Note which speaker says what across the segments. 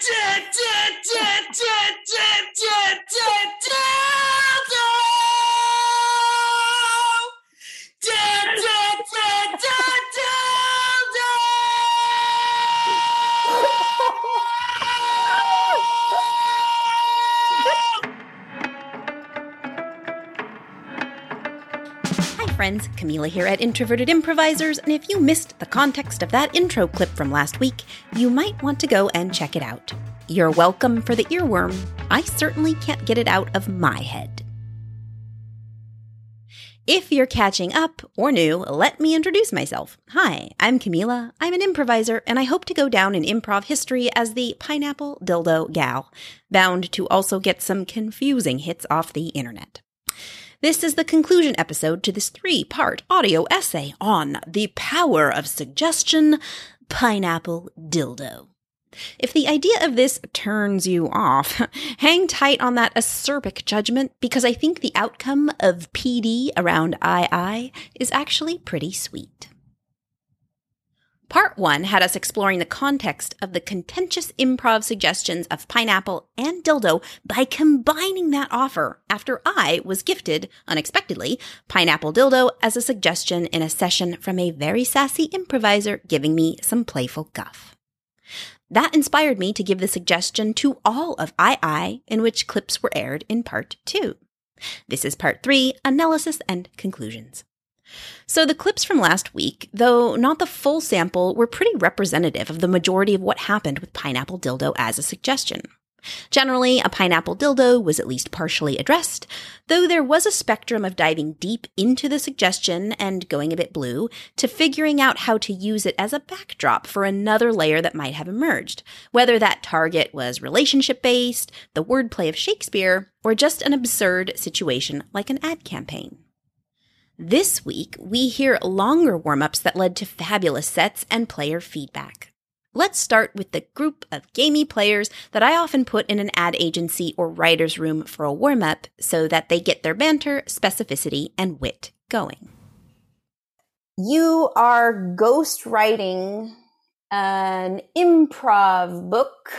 Speaker 1: Jim! Friends, Camila here at Introverted Improvisers, and if you missed the context of that intro clip from last week, you might want to go and check it out. You're welcome for the earworm. I certainly can't get it out of my head. If you're catching up or new, let me introduce myself. Hi, I'm Camila. I'm an improviser, and I hope to go down in improv history as the pineapple dildo gal, bound to also get some confusing hits off the internet. This is the conclusion episode to this three part audio essay on the power of suggestion, pineapple dildo. If the idea of this turns you off, hang tight on that acerbic judgment because I think the outcome of PD around II is actually pretty sweet. Part one had us exploring the context of the contentious improv suggestions of pineapple and dildo by combining that offer after I was gifted, unexpectedly, pineapple dildo as a suggestion in a session from a very sassy improviser giving me some playful guff. That inspired me to give the suggestion to all of II, in which clips were aired in part two. This is part three analysis and conclusions. So the clips from last week, though not the full sample, were pretty representative of the majority of what happened with pineapple dildo as a suggestion. Generally, a pineapple dildo was at least partially addressed, though there was a spectrum of diving deep into the suggestion and going a bit blue to figuring out how to use it as a backdrop for another layer that might have emerged, whether that target was relationship based, the wordplay of Shakespeare, or just an absurd situation like an ad campaign. This week, we hear longer warm ups that led to fabulous sets and player feedback. Let's start with the group of gamey players that I often put in an ad agency or writer's room for a warm up so that they get their banter, specificity, and wit going. You are ghost writing an improv book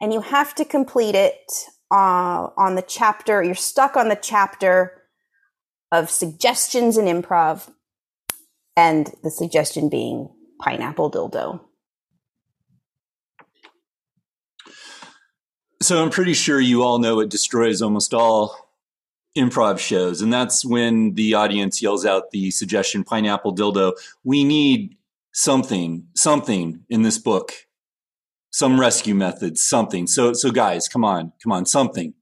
Speaker 1: and you have to complete it uh, on the chapter. You're stuck on the chapter of suggestions in improv, and the suggestion being pineapple dildo.
Speaker 2: So I'm pretty sure you all know it destroys almost all improv shows, and that's when the audience yells out the suggestion pineapple dildo. We need something, something in this book, some rescue methods, something. So, so guys, come on, come on, something.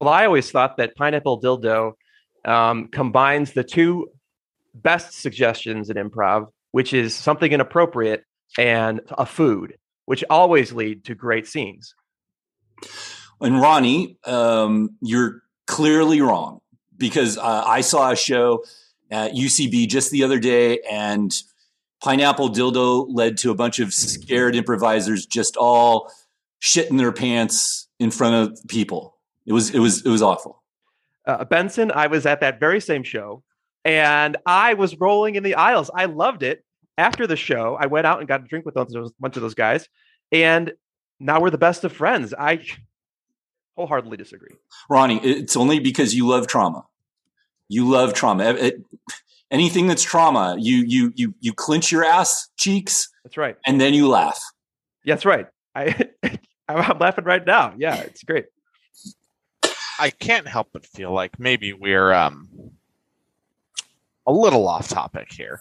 Speaker 3: Well, I always thought that pineapple dildo um, combines the two best suggestions in improv, which is something inappropriate and a food, which always lead to great scenes.
Speaker 2: And Ronnie, um, you're clearly wrong because uh, I saw a show at UCB just the other day, and pineapple dildo led to a bunch of scared improvisers just all shitting their pants in front of people. It was it was it was awful.
Speaker 3: Uh, Benson, I was at that very same show, and I was rolling in the aisles. I loved it. After the show, I went out and got a drink with those, a bunch of those guys, and now we're the best of friends. I wholeheartedly disagree.
Speaker 2: Ronnie, it's only because you love trauma. You love trauma. It, it, anything that's trauma, you you you you clench your ass cheeks.
Speaker 3: That's right.
Speaker 2: And then you laugh.
Speaker 3: Yeah, that's right. I I'm laughing right now. Yeah, it's great.
Speaker 4: I can't help but feel like maybe we're um, a little off topic here.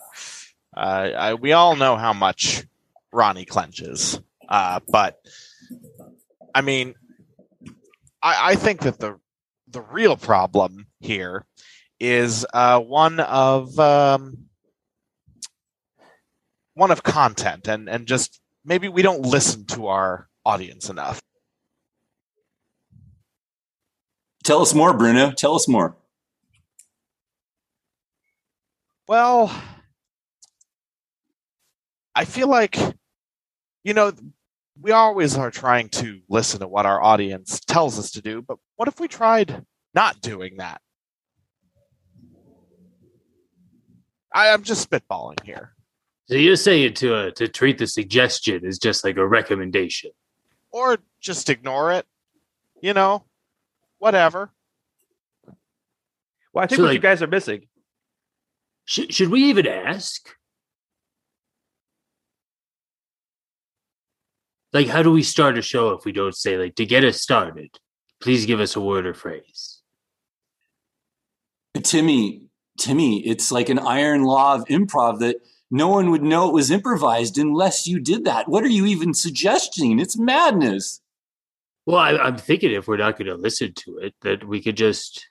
Speaker 4: Uh, I, we all know how much Ronnie clenches, uh, but I mean, I, I, think that the the real problem here is uh, one of um, one of content, and and just maybe we don't listen to our audience enough.
Speaker 2: Tell us more, Bruno. Tell us more.
Speaker 4: Well, I feel like, you know, we always are trying to listen to what our audience tells us to do, but what if we tried not doing that? I, am just spitballing here.
Speaker 5: So you're saying to uh, to treat the suggestion as just like a recommendation.
Speaker 4: Or just ignore it. You know, whatever.
Speaker 3: Well, I think
Speaker 5: So,
Speaker 3: what you guys are missing.
Speaker 5: Should should we even ask? Like, how do we start a show if we don't say like to get us started? Please give us a word or phrase.
Speaker 2: Timmy, Timmy, it's like an iron law of improv that no one would know it was improvised unless you did that. What are you even suggesting? It's madness.
Speaker 5: Well, I, I'm thinking if we're not going to listen to it, that we could just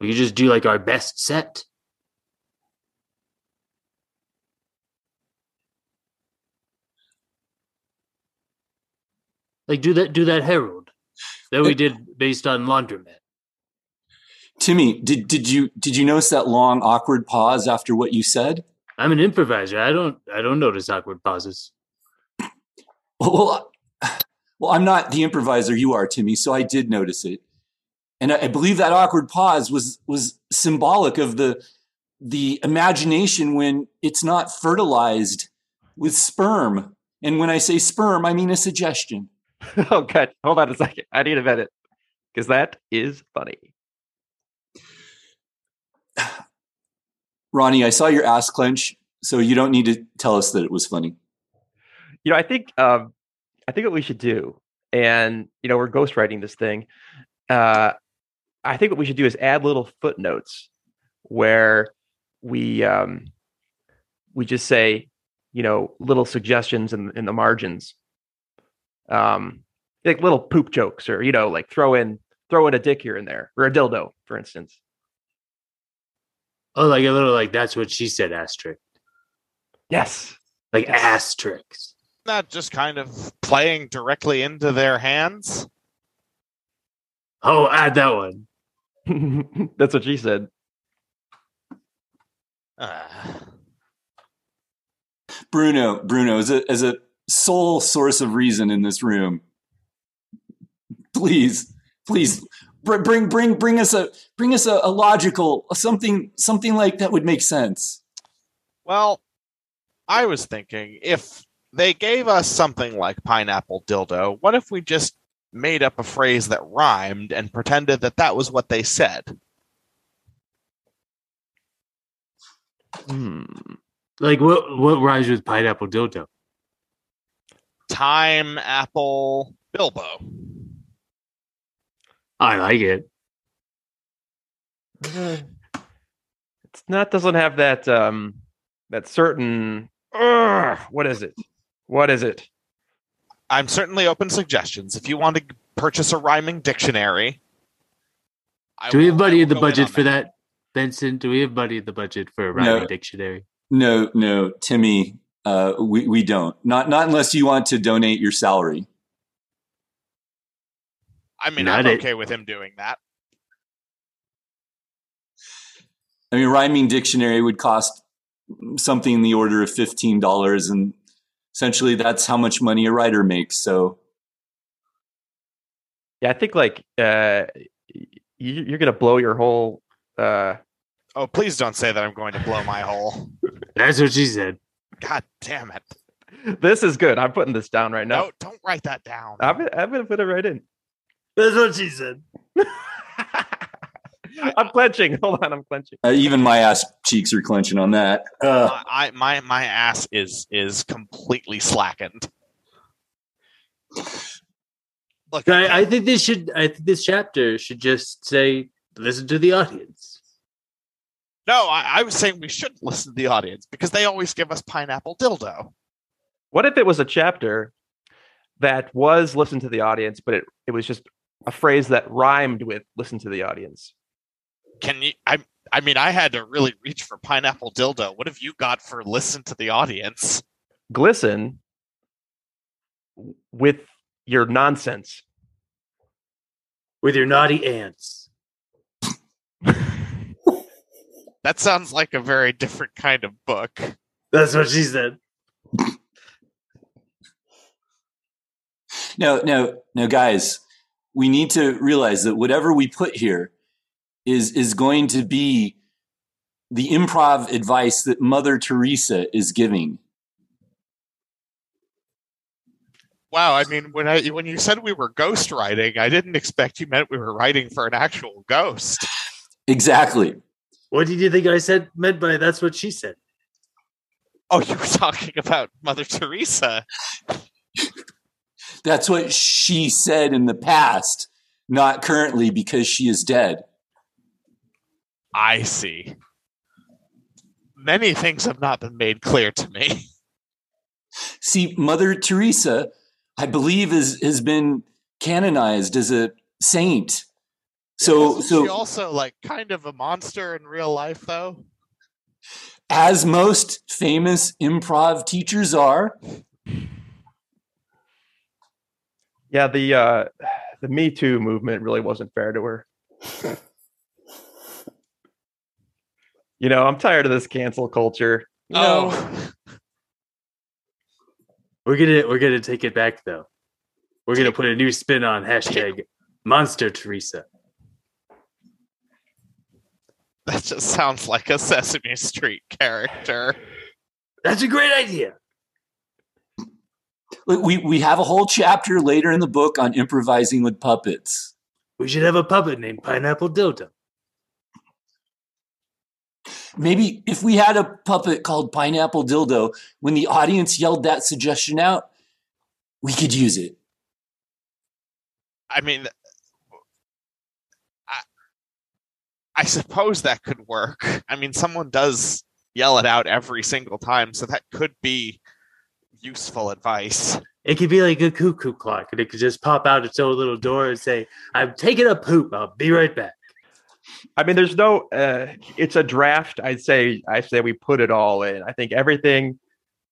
Speaker 5: we could just do like our best set. Like do that do that Herald that we did based on Laundromat.
Speaker 2: Timmy, did did you did you notice that long awkward pause after what you said?
Speaker 5: I'm an improviser. I don't I don't notice awkward pauses.
Speaker 2: Well, well, I'm not the improviser you are, Timmy, so I did notice it, and I, I believe that awkward pause was was symbolic of the the imagination when it's not fertilized with sperm. And when I say sperm, I mean a suggestion.
Speaker 3: oh, God. Hold on a second. I need a minute because that is funny.
Speaker 2: Ronnie, I saw your ass clench, so you don't need to tell us that it was funny.
Speaker 3: You know, I think um, I think what we should do, and you know, we're ghostwriting this thing. Uh, I think what we should do is add little footnotes where we um, we just say, you know, little suggestions in in the margins, um, like little poop jokes, or you know, like throw in throw in a dick here and there, or a dildo, for instance.
Speaker 5: Oh, like a little like that's what she said asterisk.
Speaker 3: Yes.
Speaker 5: Like
Speaker 3: Yes.
Speaker 5: asterisks.
Speaker 4: Not just kind of playing directly into their hands.
Speaker 5: Oh, add that one.
Speaker 3: That's what she said.
Speaker 4: Uh,
Speaker 2: Bruno, Bruno, as a as a sole source of reason in this room, please, please br- bring bring bring us a bring us a, a logical something something like that would make sense.
Speaker 4: well, I was thinking if they gave us something like pineapple dildo, what if we just made up a phrase that rhymed and pretended that that was what they said?
Speaker 3: Hmm.
Speaker 5: Like what what rhymes with pineapple dildo?
Speaker 4: Time apple Bilbo.
Speaker 5: I like it.
Speaker 3: Uh, it's not doesn't have that um that certain Ugh, what is it? What is it?
Speaker 4: I'm certainly open to suggestions. If you want to purchase a rhyming dictionary, I
Speaker 5: Do we have money in the budget
Speaker 4: on
Speaker 5: for that, Benson? Do we have money in the budget for a
Speaker 2: No.
Speaker 5: rhyming dictionary?
Speaker 2: No, no, Timmy, uh, we we don't. Not not unless you want to donate your salary.
Speaker 4: I mean,
Speaker 5: Not
Speaker 4: I'm
Speaker 5: it.
Speaker 4: okay with him doing that.
Speaker 2: I mean, rhyming dictionary would cost something in the order of fifteen dollars, and essentially that's how much money a writer makes. So
Speaker 3: Yeah, I think like uh you, you're gonna blow your whole uh
Speaker 4: Oh, please don't say that I'm going to blow my hole.
Speaker 5: That's what she said.
Speaker 4: God damn it.
Speaker 3: this is good. I'm putting this down right now.
Speaker 4: No, don't write that down.
Speaker 3: I'm gonna, I'm gonna put it right in.
Speaker 5: That's what she said.
Speaker 3: I'm clenching. Hold on, I'm clenching.
Speaker 2: uh, even my ass cheeks are clenching on that. Uh,
Speaker 4: my, I, my my ass is is completely slackened. Look, I
Speaker 5: I, I think this should. I think this chapter should just say, "Listen to the audience."
Speaker 4: no, I, I was saying we should listen to the audience because they always give us pineapple dildo.
Speaker 3: What if it was a chapter that was listen to the audience, but it, it was just a phrase that rhymed with listen to the audience?
Speaker 4: Can you? I I mean, I had to really reach for pineapple dildo. What have you got for listen to the audience?
Speaker 3: Glisten with your nonsense.
Speaker 5: with your naughty ants.
Speaker 4: That sounds like a very different kind of book.
Speaker 5: That's what she said.
Speaker 2: No, no, no, guys. We need to realize that whatever we put here is is going to be the improv advice that Mother Teresa is giving.
Speaker 4: Wow, I mean, when I when you said we were ghost writing, I didn't expect you meant we were writing for an actual ghost.
Speaker 2: Exactly.
Speaker 5: What did you think I said meant by that's what she said?
Speaker 4: Oh, you were talking about Mother Teresa.
Speaker 2: That's what she said in the past, not currently because she is dead.
Speaker 4: I see. Many things have not been made clear to me.
Speaker 2: See, Mother Teresa, I believe, is has been canonized as a saint. So,
Speaker 4: Isn't
Speaker 2: so
Speaker 4: she also like kind of a monster in real life, though.
Speaker 2: as most famous improv teachers are,
Speaker 3: Yeah, the uh, the Me Too movement really wasn't fair to her. you know, I'm tired of this cancel culture. You know,
Speaker 4: Oh,
Speaker 5: We're gonna we're gonna take it back though. We're gonna put a new spin on hashtag Monster Teresa.
Speaker 4: that just sounds like a Sesame Street character.
Speaker 5: That's a great idea.
Speaker 2: Look, we we have a whole chapter later in the book on improvising with puppets.
Speaker 5: We should have a puppet named Pineapple Dildo.
Speaker 2: Maybe if we had a puppet called Pineapple Dildo, when the audience yelled that suggestion out, we could use it.
Speaker 4: I mean, I, I suppose that could work. I mean, someone does yell it out every single time, so that could be useful advice.
Speaker 5: It could be like a cuckoo clock, and it could just pop out its own little door and say, "I'm taking a poop. I'll be right back."
Speaker 3: I mean, there's no. Uh, it's a draft. I'd say. I say we put it all in. I think everything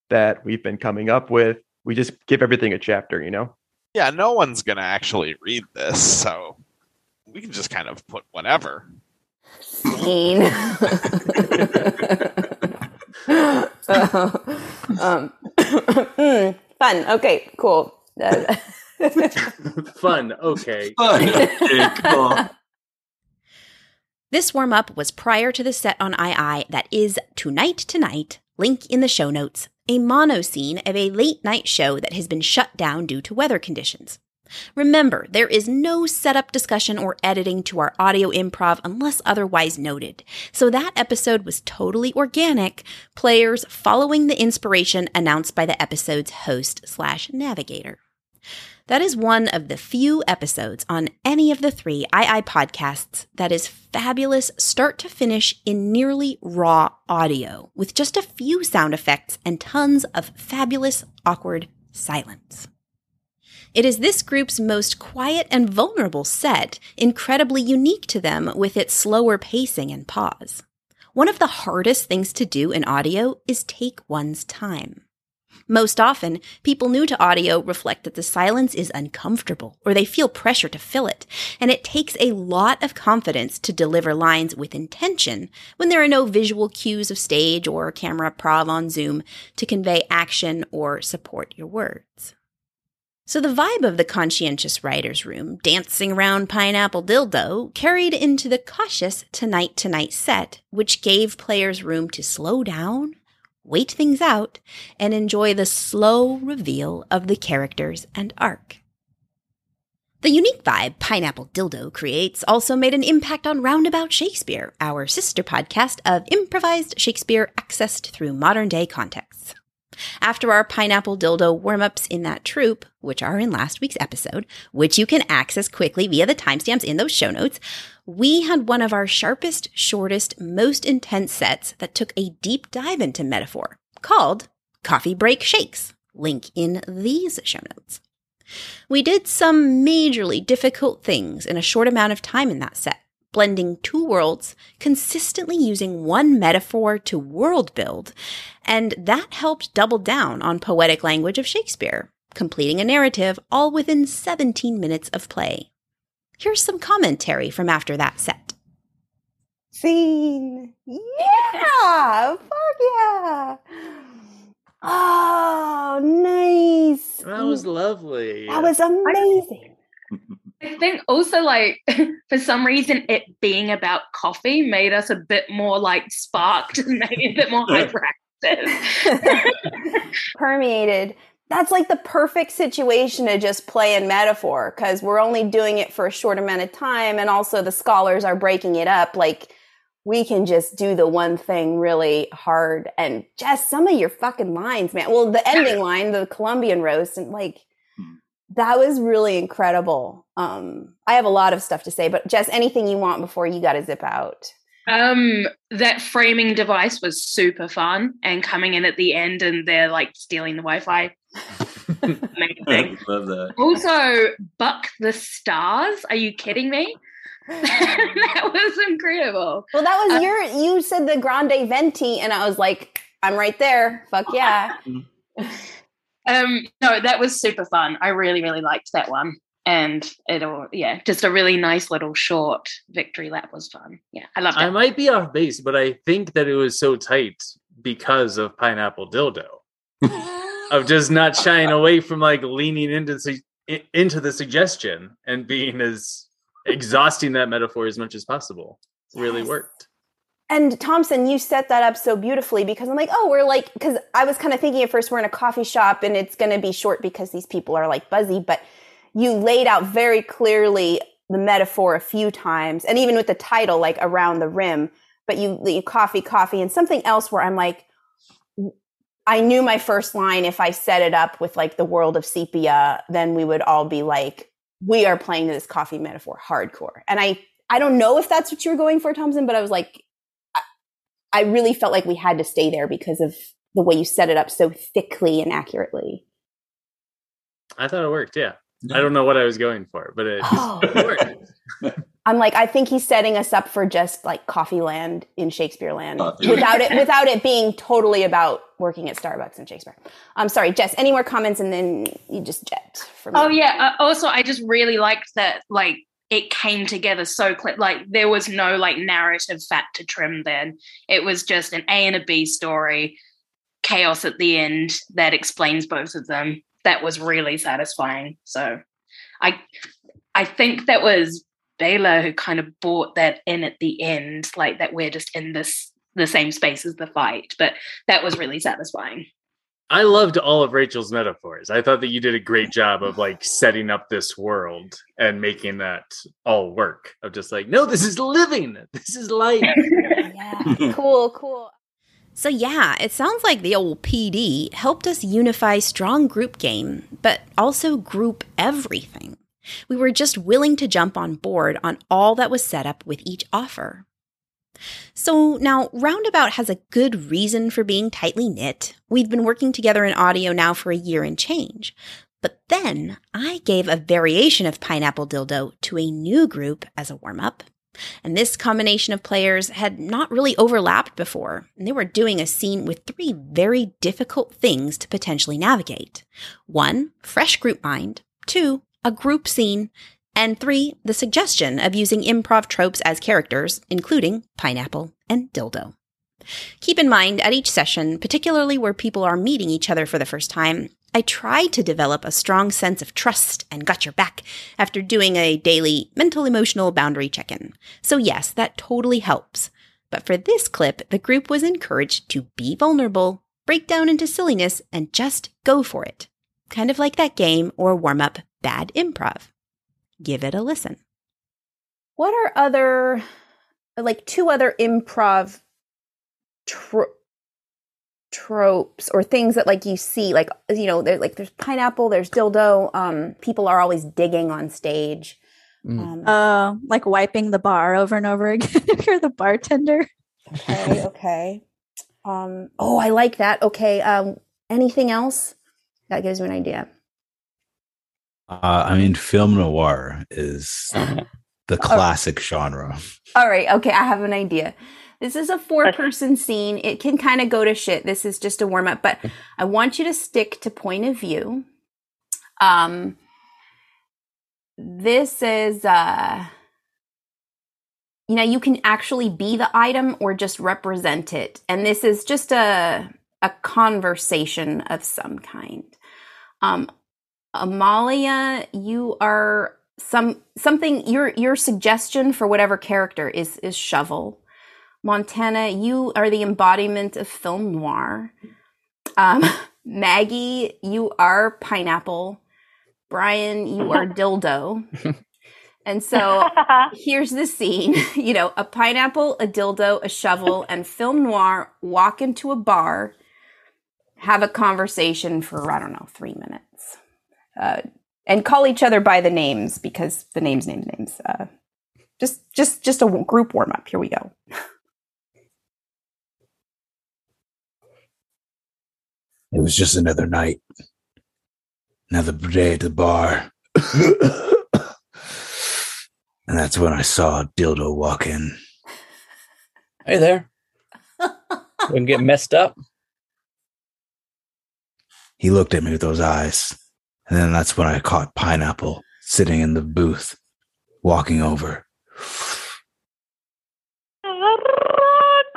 Speaker 3: that we've been coming up with, we just give everything a chapter. You know.
Speaker 4: Yeah, no one's gonna actually read this, so we can just kind of put whatever.
Speaker 1: Scene. um, fun. Okay, cool. Uh,
Speaker 5: Fun. Okay.
Speaker 2: Okay, cool.
Speaker 1: This warm up was prior to the set on II that is Tonight Tonight, link in the show notes, a mono scene of a late night show that has been shut down due to weather conditions. Remember, there is no setup discussion or editing to our audio improv unless otherwise noted. So that episode was totally organic, players following the inspiration announced by the episode's host slash navigator. That is one of the few episodes on any of the three II podcasts that is fabulous start to finish in nearly raw audio, with just a few sound effects and tons of fabulous, awkward silence. It is this group's most quiet and vulnerable set, incredibly unique to them with its slower pacing and pause. One of the hardest things to do in audio is take one's time. Most often, people new to audio reflect that the silence is uncomfortable or they feel pressure to fill it, and it takes a lot of confidence to deliver lines with intention when there are no visual cues of stage or camera prov on Zoom to convey action or support your words. So the vibe of the conscientious writer's room, dancing around pineapple dildo, carried into the cautious tonight tonight set, which gave players room to slow down, wait things out, and enjoy the slow reveal of the characters and arc. The unique vibe Pineapple Dildo creates also made an impact on Roundabout Shakespeare, our sister podcast of improvised Shakespeare accessed through modern day contexts. After our Pineapple Dildo warm ups in that troupe, which are in last week's episode, which you can access quickly via the timestamps in those show notes, we had one of our sharpest, shortest, most intense sets that took a deep dive into metaphor called Coffee Break Shakes. Link in these show notes. We did some majorly difficult things in a short amount of time in that set, blending two worlds, consistently using one metaphor to world build, and that helped double down on poetic language of Shakespeare, completing a narrative all within 17 minutes of play. Here's some commentary from after that set.
Speaker 6: Scene. Yeah. Fuck yeah. Oh, nice.
Speaker 5: That was lovely.
Speaker 6: That was amazing.
Speaker 7: I think also like for some reason it being about coffee made us a bit more like sparked and maybe a bit more hyperactive.
Speaker 6: Permeated. That's like the perfect situation to just play in metaphor because we're only doing it for a short amount of time and also the scholars are breaking it up. Like we can just do the one thing really hard and just some of your fucking lines man. Well the ending line the colombian roast and like that was really incredible um i have a lot of stuff to say but jess anything you want before you gotta zip out
Speaker 7: Um, that framing device was super fun, and coming in at the end, and they're like stealing the Wi-Fi. Amazing.
Speaker 2: Love that.
Speaker 7: also, Buck the Stars. Are you kidding me? that was incredible.
Speaker 6: well that was
Speaker 7: Uh,
Speaker 6: your you said the grande venti and i was like i'm right there fuck yeah
Speaker 7: Um, no, that was super fun. I really, really liked that one. And it'll, yeah, just a really nice little short victory lap was fun. Yeah, I love it.
Speaker 5: I might be off base, but I think that it was so tight because of pineapple dildo. of just not shying away from like leaning into into the suggestion and being as exhausting that metaphor as much as possible. Really worked.
Speaker 6: And Thompson, you set that up so beautifully because I'm like, oh, we're like, because I was kind of thinking at first we're in a coffee shop and it's going to be short because these people are like buzzy, but you laid out very clearly the metaphor a few times, and even with the title, like around the rim. But you, you coffee, coffee, and something else where I'm like, I knew my first line. If I set it up with like the world of sepia, then we would all be like, we are playing this coffee metaphor hardcore. And I, I don't know if that's what you were going for, Thompson, but I was like, I really felt like we had to stay there because of the way you set it up so thickly and accurately.
Speaker 5: I thought it worked. Yeah. I don't know what I was going for, but it,
Speaker 6: Oh.
Speaker 5: it worked.
Speaker 6: I'm like, I think he's setting us up for just like Coffee Land in Shakespeare Land
Speaker 2: Coffee.
Speaker 6: without it without it being totally about working at Starbucks in Shakespeare. I'm sorry, Jess. Any more comments, and then you just jet from.
Speaker 7: Oh yeah. Uh, also, I just really liked that. Like it came together so clear. Like there was no like narrative fat to trim. Then it was just an A and a B story, chaos at the end that explains both of them. That was really satisfying. So, I, I think that was Baylor who kind of brought that in at the end, like that we're just in this the same space as the fight. But that was really satisfying.
Speaker 5: I loved all of Rachel's metaphors. I thought that you did a great job of like setting up this world and making that all work. Of just like, no, this is living. This is life.
Speaker 6: yeah, cool, cool.
Speaker 1: So, yeah, it sounds like the old PD helped us unify strong group game, but also group everything. We were just willing to jump on board on all that was set up with each offer. So now Roundabout has a good reason for being tightly knit. We've been working together in audio now for a year and change. But then I gave a variation of Pineapple Dildo to a new group as a warm up. And this combination of players had not really overlapped before, and they were doing a scene with three very difficult things to potentially navigate. One, fresh group mind. Two, a group scene. And three, the suggestion of using improv tropes as characters, including pineapple and dildo. Keep in mind, at each session, particularly where people are meeting each other for the first time, I try to develop a strong sense of trust and got your back after doing a daily mental emotional boundary check in. So, yes, that totally helps. But for this clip, the group was encouraged to be vulnerable, break down into silliness, and just go for it. Kind of like that game or warm up Bad Improv. Give it a listen.
Speaker 6: What are other, like two other improv tro- tropes or things that like you see, like you know, there like there's pineapple, there's dildo. Um, people are always digging on stage. Um,
Speaker 8: Uh, like wiping the bar over and over again if you're the bartender.
Speaker 6: okay, okay. Um, oh, I like that. Okay. Um, anything else? That gives me an idea.
Speaker 9: Uh, I mean, film noir is the classic genre.
Speaker 6: All right. Okay. I have an idea. This is a four person scene. It can kind of go to shit. This is just a warm up, but I want you to stick to point of view. Um, this is, uh, you know, you can actually be the item or just represent it. And this is just a, a conversation of some kind. Um, Amalia, you are some something your your suggestion for whatever character is is shovel. Montana, you are the embodiment of film noir. Um, Maggie, you are pineapple. Brian, you are dildo. And so here's the scene you know, a pineapple, a dildo, a shovel, and film noir walk into a bar, have a conversation for, I don't know, three minutes, uh, and call each other by the names because the names name names. Uh, just, just, just a group warm up. Here we go.
Speaker 9: It was just another night, another day at the bar. and that's when I saw Dildo walk in.
Speaker 10: Hey there. we can get messed up.
Speaker 9: He looked at me with those eyes. And then that's when I caught Pineapple sitting in the booth, walking over.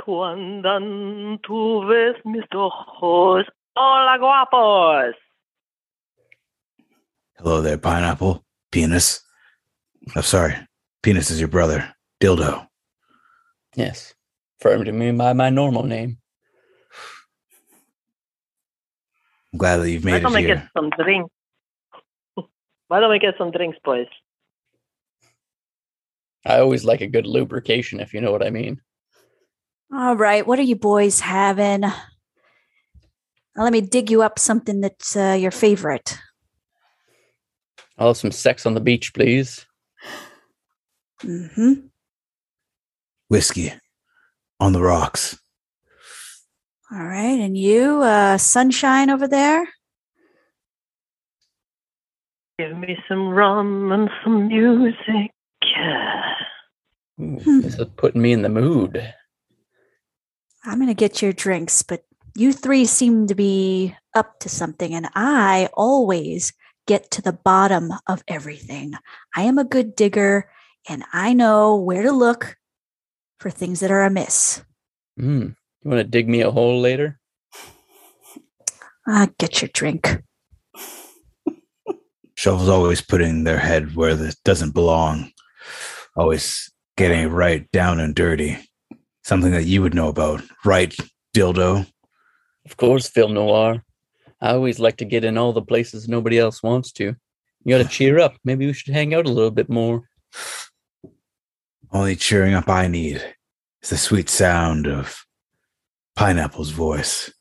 Speaker 11: Cuando tú ves mis ojos, hola guapos.
Speaker 9: Hello there, Pineapple. Penis. I'm sorry. Penis is your brother. Dildo.
Speaker 10: Yes. Referring to me by my normal name.
Speaker 9: I'm glad that you've
Speaker 11: Why
Speaker 9: made
Speaker 11: don't
Speaker 9: it
Speaker 11: we
Speaker 9: here.
Speaker 11: get some drinks? Why don't we get some drinks, boys?
Speaker 10: I always like a good lubrication, if you know what I mean.
Speaker 8: All right, what are you boys having? Now, let me dig you up something that's uh, your favorite.
Speaker 10: I'll have some sex on the beach, please.
Speaker 8: Mm-hmm.
Speaker 9: Whiskey on the rocks.
Speaker 8: All right, and you, uh, sunshine over there.
Speaker 11: Give me some rum and some music.
Speaker 10: Ooh,
Speaker 8: Hmm.
Speaker 10: This is putting me in the mood.
Speaker 8: I'm gonna get your drinks, but you three seem to be up to something, and I always get to the bottom of everything. I am a good digger, and I know where to look for things that are amiss.
Speaker 10: Mm. You want to dig me a hole later?
Speaker 8: Ah, get your drink.
Speaker 9: Shovel's always putting their head where it doesn't belong. Always getting it right down and dirty. Something that you would know about, right, Dildo?
Speaker 10: Of course, film noir. I always like to get in all the places nobody else wants to. You got to cheer up. Maybe we should hang out a little bit more.
Speaker 9: Only cheering up I need is the sweet sound of Pineapple's voice.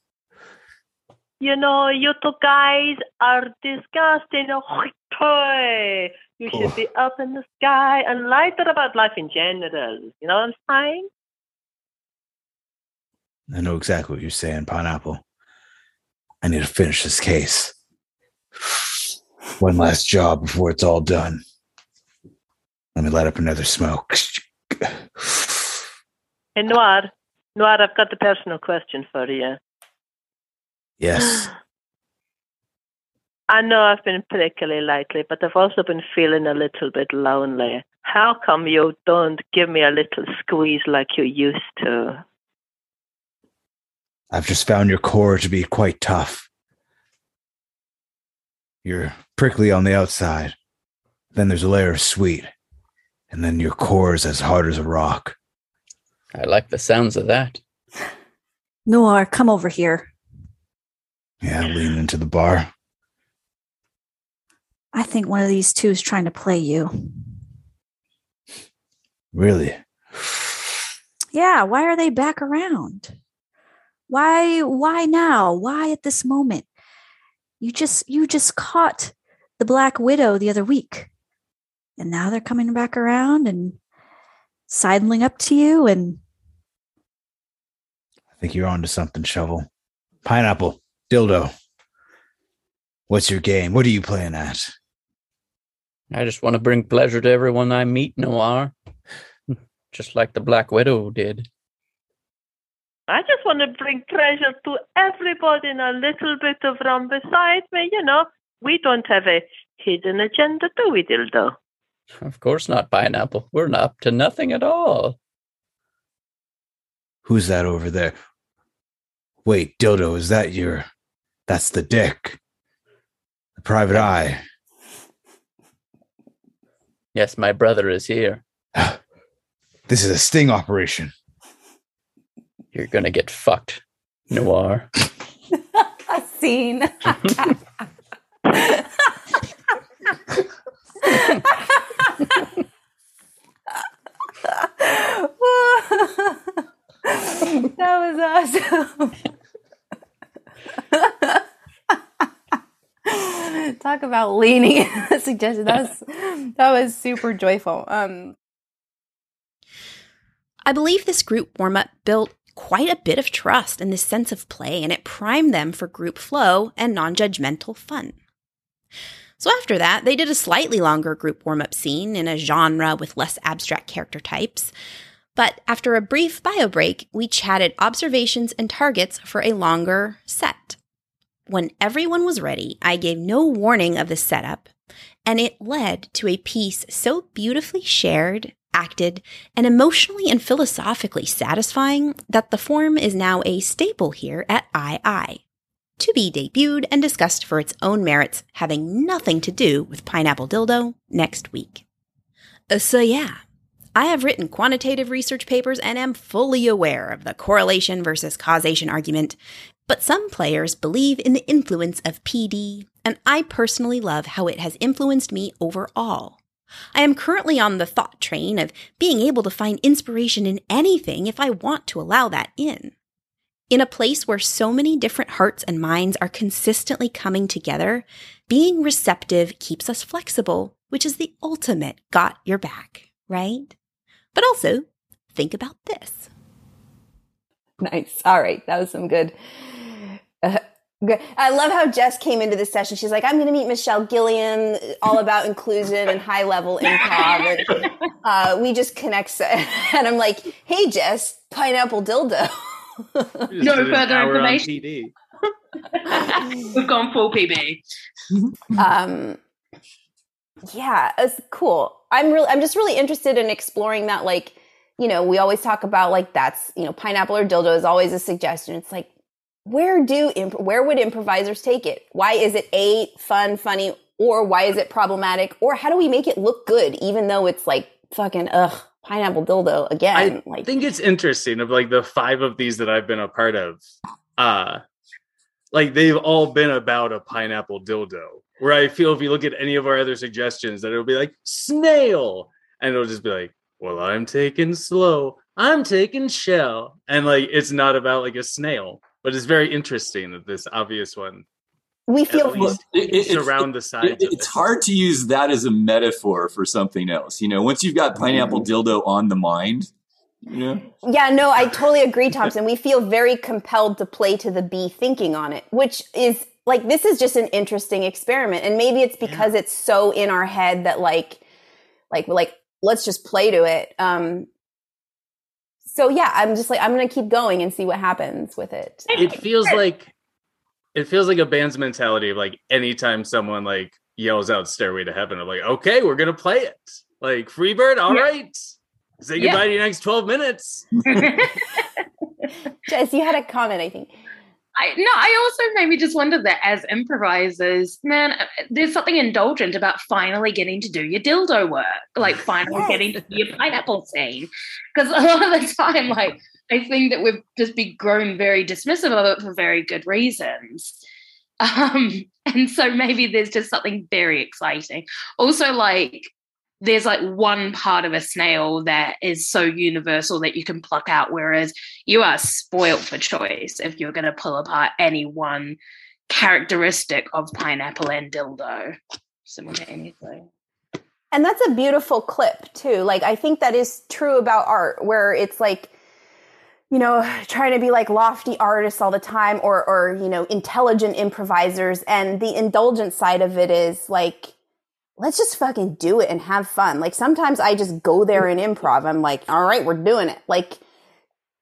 Speaker 11: You know, you two guys are disgusting. Oh, Toy. You should be up in the sky and lighter about life in general. You know what I'm saying?
Speaker 9: I know exactly what you're saying, Pineapple. I need to finish this case. One last job before it's all done. Let me light up another smoke.
Speaker 11: Hey, Noir. Noir, I've got a personal question for you.
Speaker 9: Yes.
Speaker 11: I know I've been prickly lately, but I've also been feeling a little bit lonely. How come you don't give me a little squeeze like you used to?
Speaker 9: I've just found your core to be quite tough. You're prickly on the outside. Then there's a layer of sweet. And then your core is as hard as a rock.
Speaker 10: I like the sounds of that.
Speaker 8: Noir, come over here.
Speaker 9: Yeah, lean into the bar.
Speaker 8: I think one of these two is trying to play you.
Speaker 9: Really?
Speaker 8: Yeah, why are they back around? Why why now? Why at this moment? You just you just caught the Black Widow the other week. And now they're coming back around and sidling up to you and
Speaker 9: I think you're onto something, Shovel. Pineapple, dildo. What's your game? What are you playing at?
Speaker 10: I just want to bring pleasure to everyone I meet, Noir. Just like the Black Widow did.
Speaker 11: I just want to bring pleasure to everybody and a little bit of rum beside me. You know, we don't have a hidden agenda, do we, Dildo?
Speaker 10: Of course not, Pineapple. We're not up to nothing at all.
Speaker 9: Who's that over there? Wait, dildo, is that your that's the dick? The private eye.
Speaker 10: Yes, my brother is here.
Speaker 9: This is a sting operation.
Speaker 10: You're gonna get fucked, Noir.
Speaker 6: A scene. that was awesome. Talk about leaning in suggestion. That was that was super joyful. Um
Speaker 1: I believe this group warm up built quite a bit of trust and this sense of play, and it primed them for group flow and non judgmental fun. So after that, they did a slightly longer group warm up scene in a genre with less abstract character types. But after a brief bio break, we chatted observations and targets for a longer set. When everyone was ready, I gave no warning of the setup, and it led to a piece so beautifully shared, acted, and emotionally and philosophically satisfying that the form is now a staple here at II. To be debuted and discussed for its own merits, having nothing to do with Pineapple Dildo next week. Uh, so, yeah, I have written quantitative research papers and am fully aware of the correlation versus causation argument, but some players believe in the influence of PD, and I personally love how it has influenced me overall. I am currently on the thought train of being able to find inspiration in anything if I want to allow that in. In a place where so many different hearts and minds are consistently coming together, being receptive keeps us flexible, which is the ultimate got your back, right? But also, think about this.
Speaker 6: Nice. All right. That was some good. Uh, good. I love how Jess came into this session. She's like, I'm going to meet Michelle Gilliam, all about inclusion and high level improv. And, uh, we just connect. And I'm like, hey, Jess, pineapple dildo.
Speaker 7: no further information. We've gone full PD.
Speaker 6: um, yeah, it's cool. I'm really, I'm just really interested in exploring that. Like, you know, we always talk about like that's you know, pineapple or dildo is always a suggestion. It's like, where do imp- where would improvisers take it? Why is it a fun, funny, or why is it problematic, or how do we make it look good, even though it's like fucking ugh, pineapple dildo again?
Speaker 5: I
Speaker 6: like,
Speaker 5: think it's interesting of like the five of these that I've been a part of. Uh like they've all been about a pineapple dildo. Where I feel if you look at any of our other suggestions, that it'll be like snail, and it'll just be like, well, I'm taking slow, I'm taking shell, and like it's not about like a snail, but it's very interesting that this obvious one
Speaker 6: we feel
Speaker 5: at
Speaker 2: It- it-
Speaker 5: around the sides.
Speaker 2: It- it's hard to use that as a metaphor for something else. You know, once you've got pineapple mm. dildo on the mind, you know,
Speaker 6: Yeah, no, I totally agree, Thompson. We feel very compelled to play to the B thinking on it, which is like this is just an interesting experiment. And maybe it's because it's so in our head that like like like let's just play to it. Um so yeah, I'm just like I'm gonna keep going and see what happens with it.
Speaker 5: it feels like it feels like a band's mentality of like anytime someone like yells out stairway to heaven i'm like okay we're gonna play it like freebird all
Speaker 7: Yeah.
Speaker 5: right say
Speaker 7: Yeah.
Speaker 5: goodbye to your next 12 minutes
Speaker 6: Jess, you had a comment, I think.
Speaker 7: I no, I also maybe just wonder that as improvisers, man, uh, there's something indulgent about finally getting to do your dildo work, like finally
Speaker 6: Yes.
Speaker 7: getting to do your pineapple scene. Because a lot of the time, like I think that we've just been grown very dismissive of it for very good reasons. Um, and so maybe there's just something very exciting. Also, like there's like one part of a snail that is so universal that you can pluck out, whereas you are spoilt for choice if you're going to pull apart any one characteristic of pineapple and dildo simultaneously.
Speaker 6: And that's a beautiful clip too. Like I think that is true about art where it's like you know, trying to be like lofty artists all the time or or you know, intelligent improvisers and the indulgent side of it is like let's just fucking do it and have fun. Like sometimes I just go there in improv. I'm like, "All right, we're doing it." Like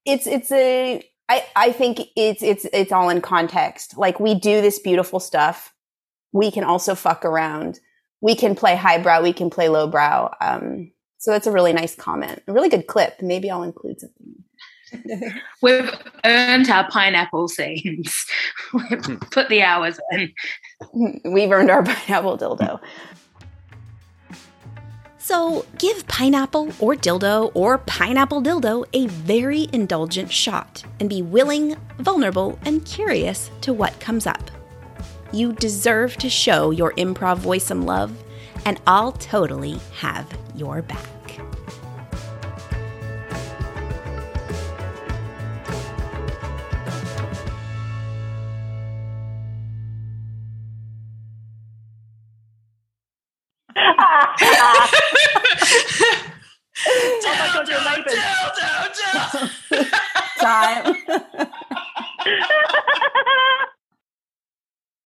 Speaker 6: it's it's a I I think it's it's it's all in context. Like we do this beautiful stuff. We can also fuck around we can play highbrow, we can play lowbrow. Um, so that's a really nice comment, a really good clip. Maybe I'll include something.
Speaker 7: We've earned our pineapple scenes. We've put the hours in.
Speaker 6: We've earned our pineapple dildo.
Speaker 1: So give pineapple or dildo or pineapple dildo a very indulgent shot and be willing, vulnerable, and curious to what comes up. You deserve to show your improv voice some love, and I'll totally have your back.